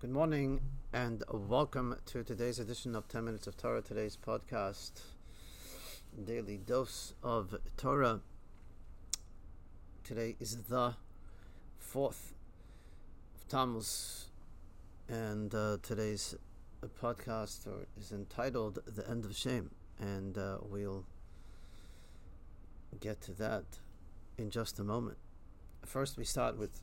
Good morning and welcome to today's edition of 10 Minutes of Torah, today's podcast, daily dose of Torah. Today is the 4th of Tammuz, and uh, today's podcast is entitled The End of Shame, and uh, we'll get to that in just a moment. First, we start with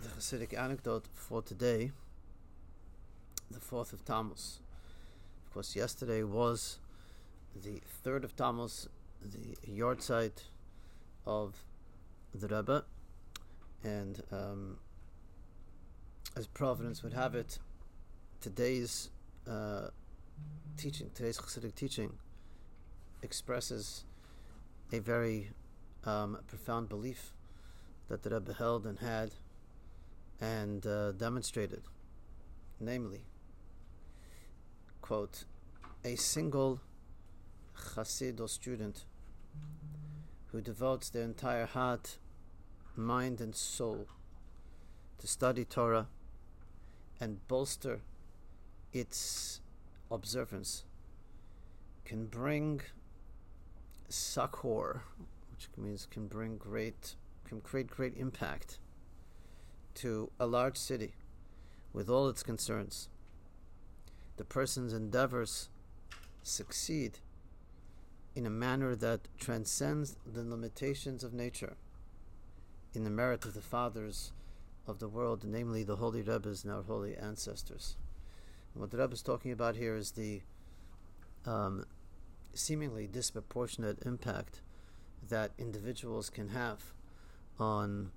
the Hasidic anecdote for today the 4th of Tammuz. Of course, yesterday was the 3rd of Tammuz, the yahrzeit of the Rebbe, and um, as Providence would have it, today's uh, teaching, today's Hasidic teaching, expresses a very um, profound belief that the Rebbe held and had and uh, demonstrated, namely quote, a single chassid or student who devotes their entire heart, mind, and soul to study Torah and bolster its observance can bring succor, which means can bring great, can create great impact to a large city with all its concerns the person's endeavors succeed in a manner that transcends the limitations of nature in the merit of the fathers of the world, namely the holy Rebbes and our holy ancestors. And what the Rebbe is talking about here is the um, seemingly disproportionate impact that individuals can have on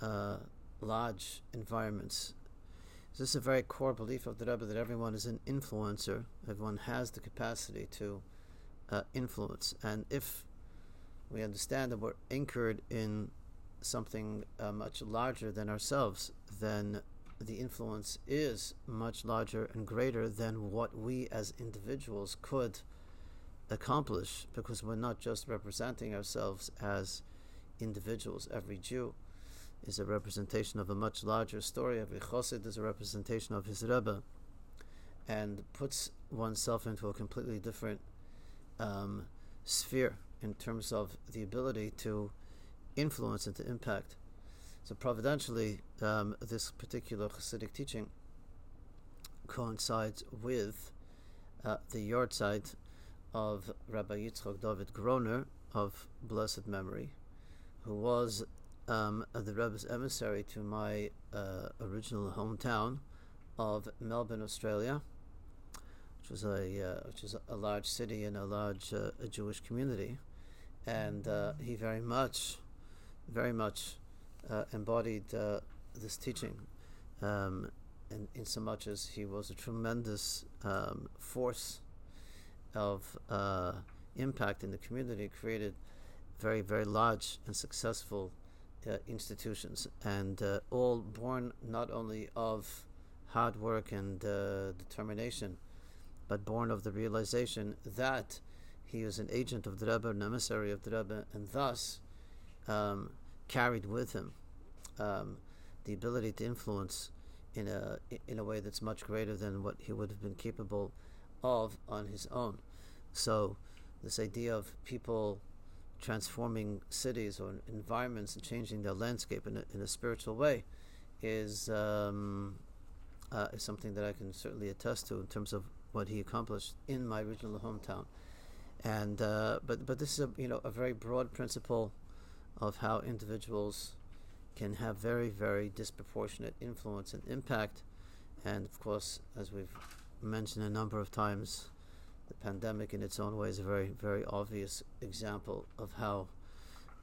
uh, large environments this is a very core belief of the Rebbe that everyone is an influencer. Everyone has the capacity to uh, influence. And if we understand that we're anchored in something uh, much larger than ourselves, then the influence is much larger and greater than what we as individuals could accomplish because we're not just representing ourselves as individuals. Every Jew is a representation of a much larger story. Every chassid is a representation of his Rebbe, and puts oneself into a completely different um, sphere in terms of the ability to influence and to impact. So, providentially, um, this particular Hasidic teaching coincides with uh, the yahrzeit of Rabbi Yitzchok David Groner of blessed memory, who was um, the Rebbe's emissary to my uh, original hometown of Melbourne, Australia, which was a uh, which is a large city and a large uh, a Jewish community, and uh, he very much, very much uh, embodied uh, this teaching, um, in, in so much as he was a tremendous um, force of impact in the community, created very very large and successful uh, institutions, and uh, all born not only of hard work and uh, determination, but born of the realization that he was an agent of the Rebbe, an emissary of the Rebbe, and thus um, carried with him um, the ability to influence in a in a way that's much greater than what he would have been capable of on his own. So, this idea of people transforming cities or environments and changing their landscape in a, in a spiritual way is um, uh, is something that I can certainly attest to in terms of what he accomplished in my original hometown. And uh, but but this is a you know a very broad principle of how individuals can have very very disproportionate influence and impact. And of course, as we've mentioned a number of times, the pandemic in its own way is a very, very obvious example of how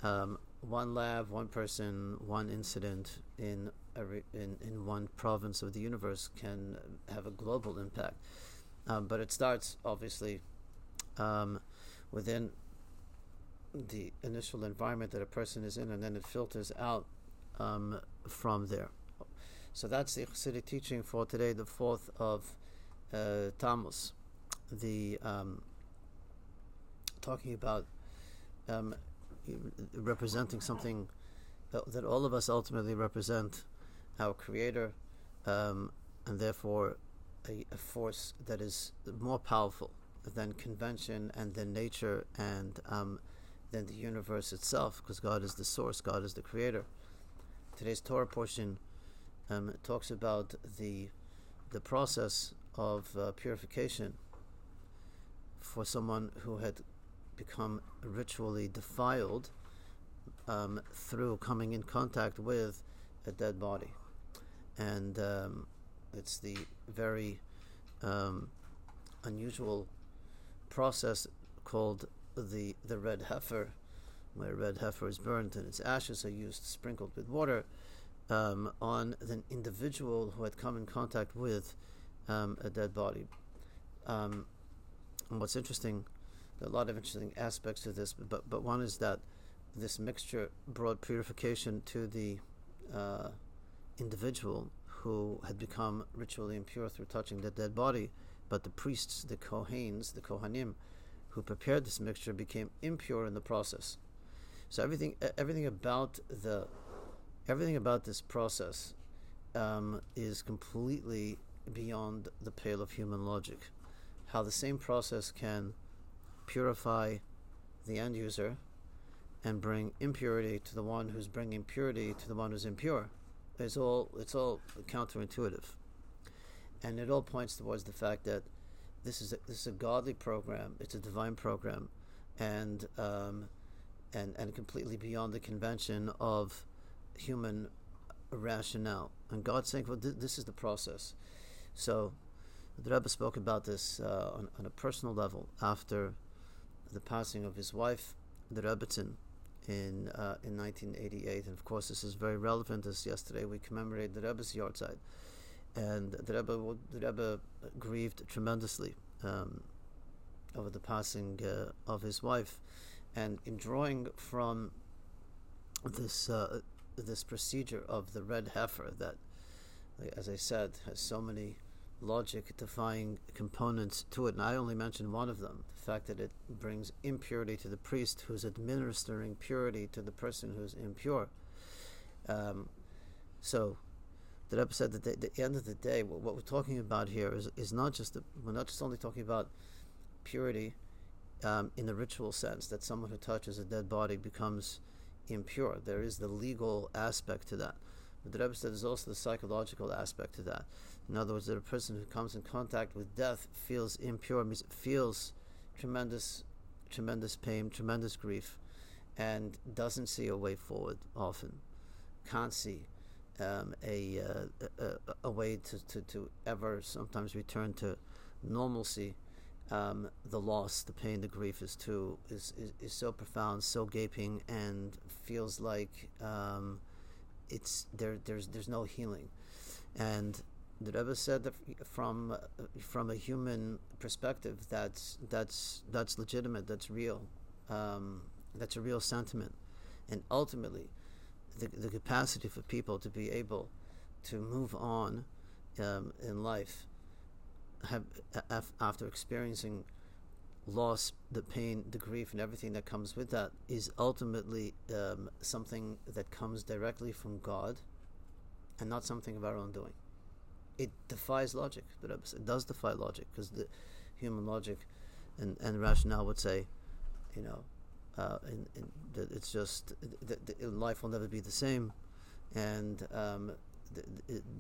um, one lab, one person, one incident in, re- in in one province of the universe can have a global impact. Um, but it starts obviously um, within the initial environment that a person is in, and then it filters out um, from there. So that's the Hasidic teaching for today, the fourth of uh, Tammuz the um, talking about um, representing something that all of us ultimately represent our Creator, um, and therefore a, a force that is more powerful than convention and than nature and um, than the universe itself, because God is the source, God is the creator. Today's Torah portion um, talks about the the process of uh, purification for someone who had become ritually defiled um, through coming in contact with a dead body, and um, it's the very um, unusual process called the the red heifer, where red heifer is burnt and its ashes are used sprinkled with water um, on an individual who had come in contact with um, a dead body. Um, and what's interesting, there are a lot of interesting aspects to this, but but one is that this mixture brought purification to the uh, individual who had become ritually impure through touching the dead body, but the priests, the Kohanes, the Kohanim, who prepared this mixture became impure in the process. So everything, everything about the, everything about this process um, is completely beyond the pale of human logic. How the same process can purify the end user and bring impurity to the one who's bringing purity to the one who's impure it's all it's all counterintuitive, and it all points towards the fact that this is a, this is a godly program. It's a divine program, and um, and and completely beyond the convention of human rationale. And God's saying, well, th- this is the process. So the Rebbe spoke about this uh, on, on, a personal level. After the passing of his wife, the Rebbetzin, in uh, in 1988, and of course this is very relevant. As yesterday we commemorated the Rebbe's yahrzeit, and the Rebbe the Rebbe grieved tremendously um, over the passing uh, of his wife, and in drawing from this uh, this procedure of the red heifer that, as I said, has so many logic defying components to it, and I only mentioned one of them the fact that it brings impurity to the priest who's administering purity to the person who's impure. Um, so, the Rebbe said that at the end of the day, what, what, we're talking about here is, is not just, the, we're not just only talking about purity um, in the ritual sense, that someone who touches a dead body becomes impure. There is the legal aspect to that. But the Rebbe said there's also the psychological aspect to that. In other words, that a person who comes in contact with death feels impure, feels tremendous, tremendous pain, tremendous grief, and doesn't see a way forward often, can't see um, a, uh, a, a way to, to, to ever sometimes return to normalcy. Um, the loss, the pain, the grief is too is, is, is so profound, so gaping, and feels like um, it's there. There's there's no healing, and the Rebbe said that from from a human perspective, that's that's that's legitimate, that's real, um, that's a real sentiment, and ultimately, the the capacity for people to be able to move on um, in life, have after experiencing loss, the pain, the grief, and everything that comes with that is ultimately um, something that comes directly from God, and not something of our own doing it defies logic. The Rebbe said, it does defy logic because the human logic and, and rationale would say, you know, uh, that it's just that life will never be the same, and um,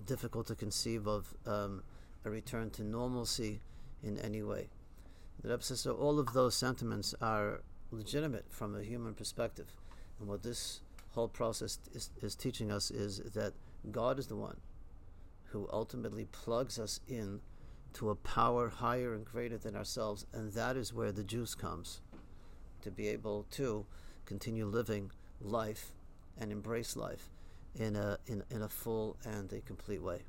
difficult to conceive of um, a return to normalcy in any way. The Rebbe says so. All of those sentiments are legitimate from a human perspective, and what this whole process is, is teaching us is that God is the one who ultimately plugs us in to a power higher and greater than ourselves, and that is where the juice comes to be able to continue living life and embrace life in a in, in a full and a complete way.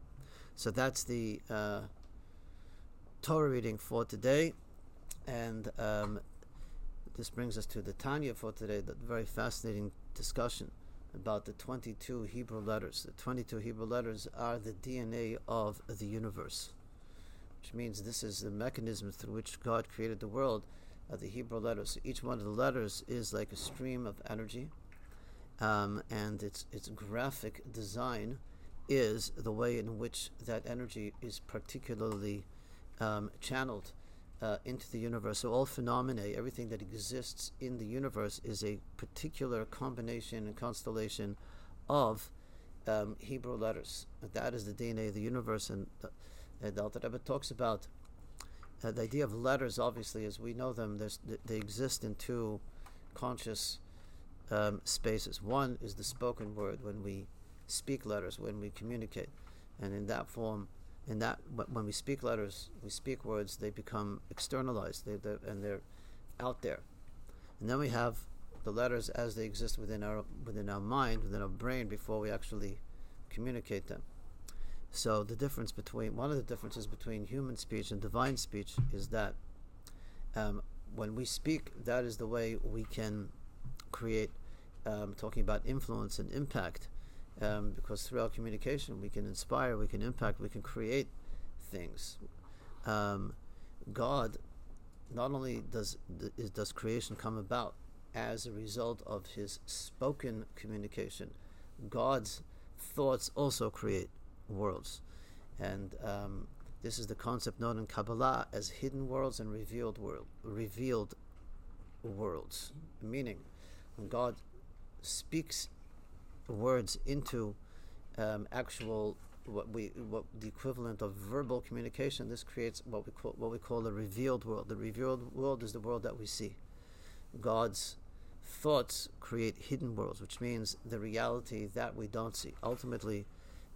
So that's the uh, Torah reading for today, and um, this brings us to the Tanya for today. That very fascinating discussion about the 22 Hebrew letters. The 22 Hebrew letters are the DNA of the universe, which means this is the mechanism through which God created the world. Uh, the Hebrew letters. Each one of the letters is like a stream of energy, um, and its its graphic design is the way in which that energy is particularly um, channeled uh, into the universe. So all phenomena, everything that exists in the universe, is a particular combination and constellation of um, Hebrew letters. That is the DNA of the universe, and the Alter Rebbe talks about uh, the idea of letters. Obviously, as we know them, they exist in two conscious um, spaces. One is the spoken word when we speak letters, when we communicate, and in that form, in that when we speak letters, we speak words, they become externalized, they, and they're out there. And then we have the letters as they exist within our within our mind, within our brain, before we actually communicate them. So the difference between one of the differences between human speech and divine speech is that um, when we speak, that is the way we can create. Um, talking about influence and impact, um, because through our communication we can inspire, we can impact, we can create things. Um, God not only does does creation come about as a result of His spoken communication, God's thoughts also create worlds, and um, this is the concept known in Kabbalah as hidden worlds and revealed world, revealed worlds. Meaning, when God speaks words into um, actual what we what the equivalent of verbal communication, this creates what we call what we call a revealed world. The revealed world is the world that we see. God's thoughts create hidden worlds, which means the reality that we don't see. Ultimately,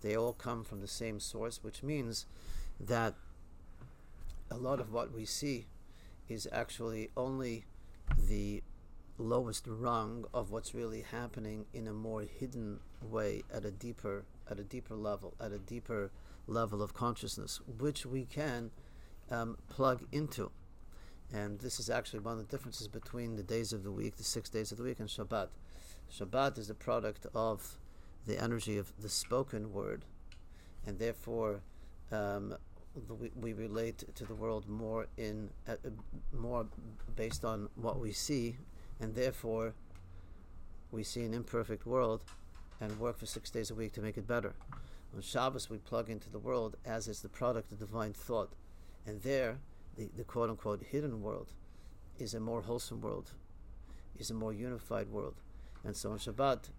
they all come from the same source, which means that a lot of what we see is actually only the lowest rung of what's really happening in a more hidden way at a deeper at a deeper level at a deeper level of consciousness which we can um, plug into. And this is actually one of the differences between the days of the week the six days of the week and Shabbat. Shabbat is the product of the energy of the spoken word and therefore um, we, we relate to the world more in uh, more based on what we see and therefore we see an imperfect world and work for six days a week to make it better. On Shabbos, we plug into the world as is the product of divine thought, and there, the, the quote unquote hidden world is a more wholesome world, is a more unified world. And so on Shabbat,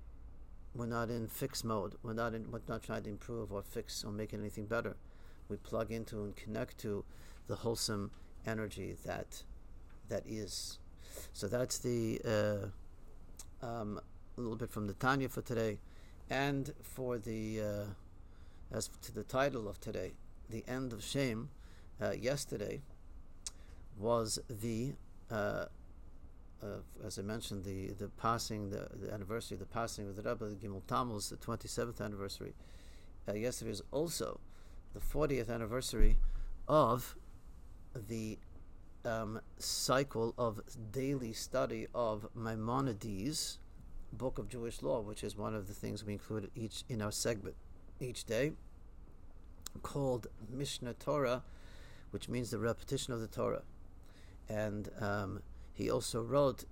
we're not in fix mode. We're not in, we're not trying to improve or fix or make anything better. We plug into and connect to the wholesome energy that that is. So that's the uh, um, a little bit from the Tanya for today, and for the uh, as to the title of today, the end of shame. Uh, yesterday was the uh, as I mentioned, the, the passing, the, the anniversary, the passing of the Rebbe, the Gimel Tammuz, the 27th anniversary. Uh, yesterday is also the 40th anniversary of the um, cycle of daily study of Maimonides' book of Jewish law, which is one of the things we include each in our segment each day, called Mishnah Torah, which means the repetition of the Torah. And um, he also wrote,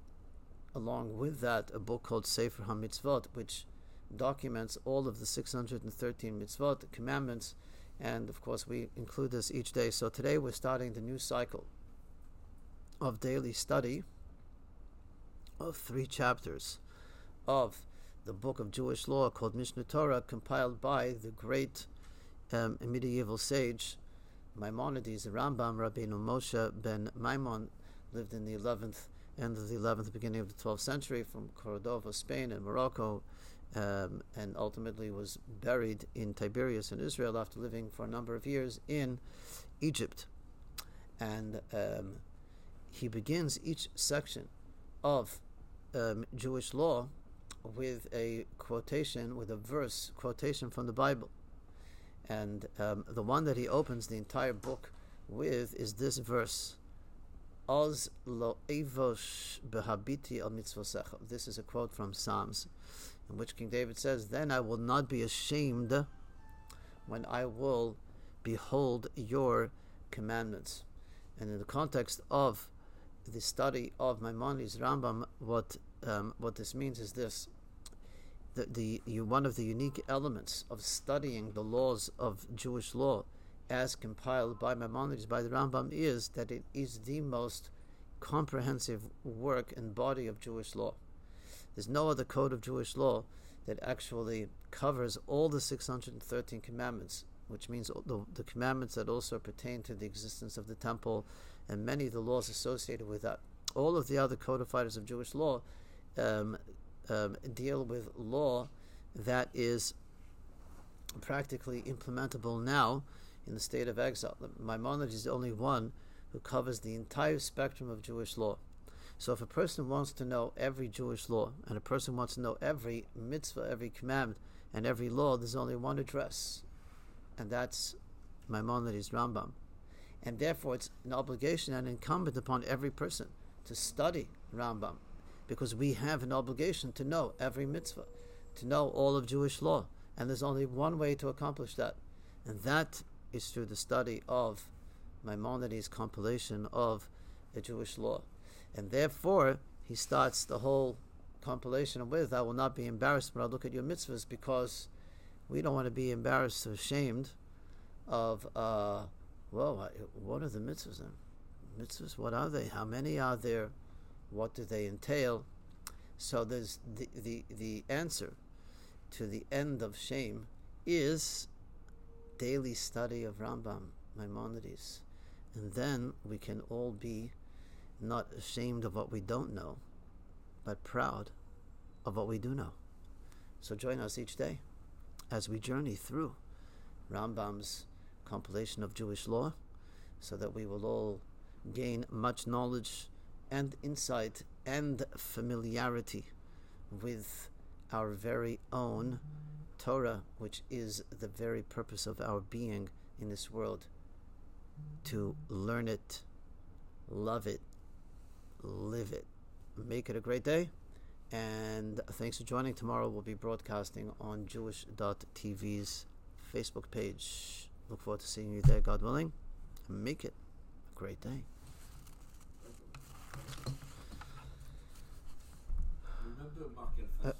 along with that, a book called Sefer HaMitzvot, which documents all of the 613 mitzvot, commandments, and of course we include this each day. So today we're starting the new cycle of daily study of three chapters of the book of Jewish law called Mishnah Torah, compiled by the great um, medieval sage Maimonides, Rambam, Rabbeinu Moshe ben Maimon, lived in the 11th, end of the 11th, beginning of the 12th century, from Cordova, Spain, and Morocco, um, and ultimately was buried in Tiberias in Israel after living for a number of years in Egypt. And um, he begins each section of um, Jewish law with a quotation, with a verse quotation from the Bible. And um, the one that he opens the entire book with is this verse. Oz lo evosh behabiti al mitzvosecha. This is a quote from Psalms, in which King David says, Then I will not be ashamed when I will behold your commandments. And in the context of the study of Maimonides Rambam, what um, what this means is this: the, the you, one of the unique elements of studying the laws of Jewish law as compiled by Maimonides, by the Rambam, is that it is the most comprehensive work and body of Jewish law. There's no other code of Jewish law that actually covers all the 613 commandments, which means the, the commandments that also pertain to the existence of the temple and many of the laws associated with that. All of the other codifiers of Jewish law um, um, deal with law that is practically implementable now in the state of exile. Maimonides is the only one who covers the entire spectrum of Jewish law. So if a person wants to know every Jewish law, and a person wants to know every mitzvah, every commandment, and every law, there's only one address, and that's Maimonides Rambam. And therefore, it's an obligation and incumbent upon every person to study Rambam, because we have an obligation to know every mitzvah, to know all of Jewish law. And there's only one way to accomplish that, and that is through the study of Maimonides' compilation of the Jewish law. And therefore, he starts the whole compilation with, I will not be embarrassed when I look at your mitzvahs because we don't want to be embarrassed or ashamed of, uh, well, what are the mitzvahs then? Mitzvahs, what are they? How many are there? What do they entail? So there's the, the, the answer to the end of shame is daily study of Rambam, Maimonides. And then we can all be not ashamed of what we don't know, but proud of what we do know. So join us each day as we journey through Rambam's compilation of Jewish law so that we will all gain much knowledge and insight and familiarity with our very own Torah, which is the very purpose of our being in this world to learn it, love it, live it. Make it a great day. And thanks for joining. Tomorrow we'll be broadcasting on Jewish.tv's Facebook page. Look forward to seeing you there, God willing. Make it a great day. Uh,